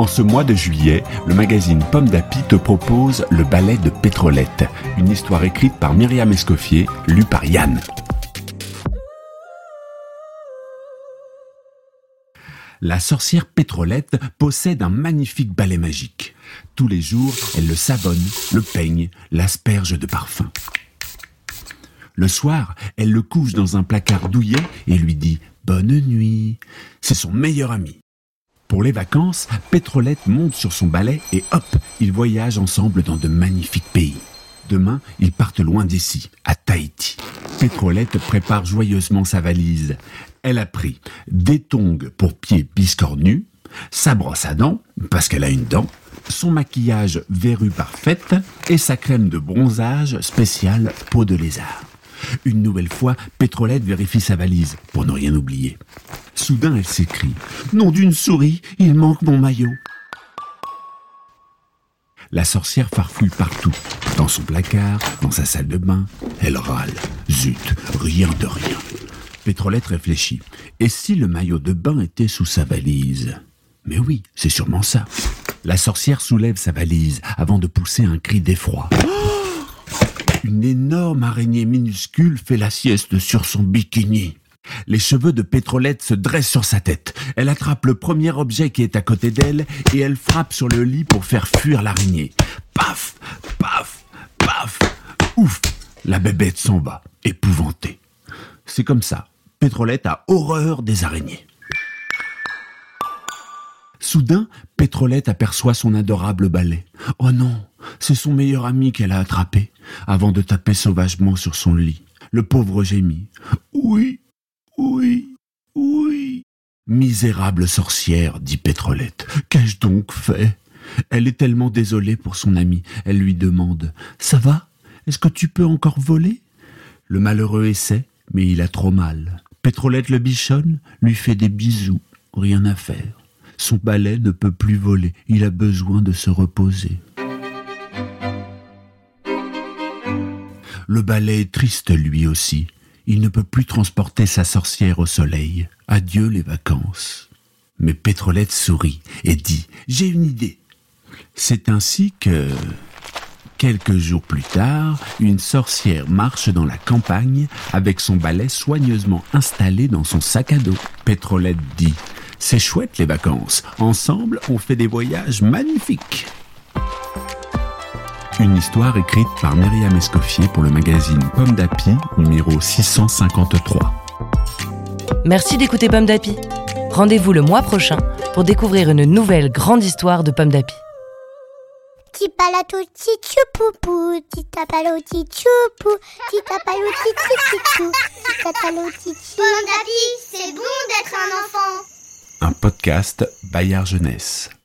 En ce mois de juillet, le magazine Pomme d'Api te propose Le ballet de Pétrolette, une histoire écrite par Myriam Escoffier, lue par Yann. La sorcière Pétrolette possède un magnifique balai magique. Tous les jours, elle le savonne, le peigne, l'asperge de parfum. Le soir, elle le couche dans un placard douillet et lui dit Bonne nuit. C'est son meilleur ami. Pour les vacances, Pétrolette monte sur son balai et hop, ils voyagent ensemble dans de magnifiques pays. Demain, ils partent loin d'ici, à Tahiti. Pétrolette prépare joyeusement sa valise. Elle a pris des tongs pour pieds biscornus, sa brosse à dents, parce qu'elle a une dent, son maquillage verru parfaite et sa crème de bronzage spéciale peau de lézard. Une nouvelle fois, Pétrolette vérifie sa valise pour ne rien oublier. Soudain, elle s'écrie Nom d'une souris, il manque mon maillot. La sorcière farfouille partout, dans son placard, dans sa salle de bain. Elle râle. Zut, rien de rien. Pétrolette réfléchit. Et si le maillot de bain était sous sa valise? Mais oui, c'est sûrement ça. La sorcière soulève sa valise avant de pousser un cri d'effroi. Une énorme araignée minuscule fait la sieste sur son bikini. Les cheveux de Pétrolette se dressent sur sa tête. Elle attrape le premier objet qui est à côté d'elle et elle frappe sur le lit pour faire fuir l'araignée. Paf, paf, paf. Ouf, la bébête s'en va, épouvantée. C'est comme ça. Pétrolette a horreur des araignées. Soudain, Pétrolette aperçoit son adorable balai. Oh non, c'est son meilleur ami qu'elle a attrapé, avant de taper sauvagement sur son lit. Le pauvre gémit. Oui, oui, oui. Misérable sorcière, dit Pétrolette, qu'ai-je donc fait? Elle est tellement désolée pour son ami. Elle lui demande Ça va? Est-ce que tu peux encore voler? Le malheureux essaie, mais il a trop mal. Pétrolette le bichonne, lui fait des bisous. Rien à faire. Son balai ne peut plus voler. Il a besoin de se reposer. Le balai est triste lui aussi. Il ne peut plus transporter sa sorcière au soleil. Adieu les vacances. Mais Pétrolette sourit et dit J'ai une idée. C'est ainsi que. Quelques jours plus tard, une sorcière marche dans la campagne avec son balai soigneusement installé dans son sac à dos. Pétrolette dit C'est chouette les vacances. Ensemble, on fait des voyages magnifiques. Une histoire écrite par Myriam Escoffier pour le magazine Pomme d'Api, numéro 653. Merci d'écouter Pomme d'Api. Rendez-vous le mois prochain pour découvrir une nouvelle grande histoire de Pomme d'Api. Pomme d'Api, c'est bon d'être un enfant. Un podcast Bayard Jeunesse.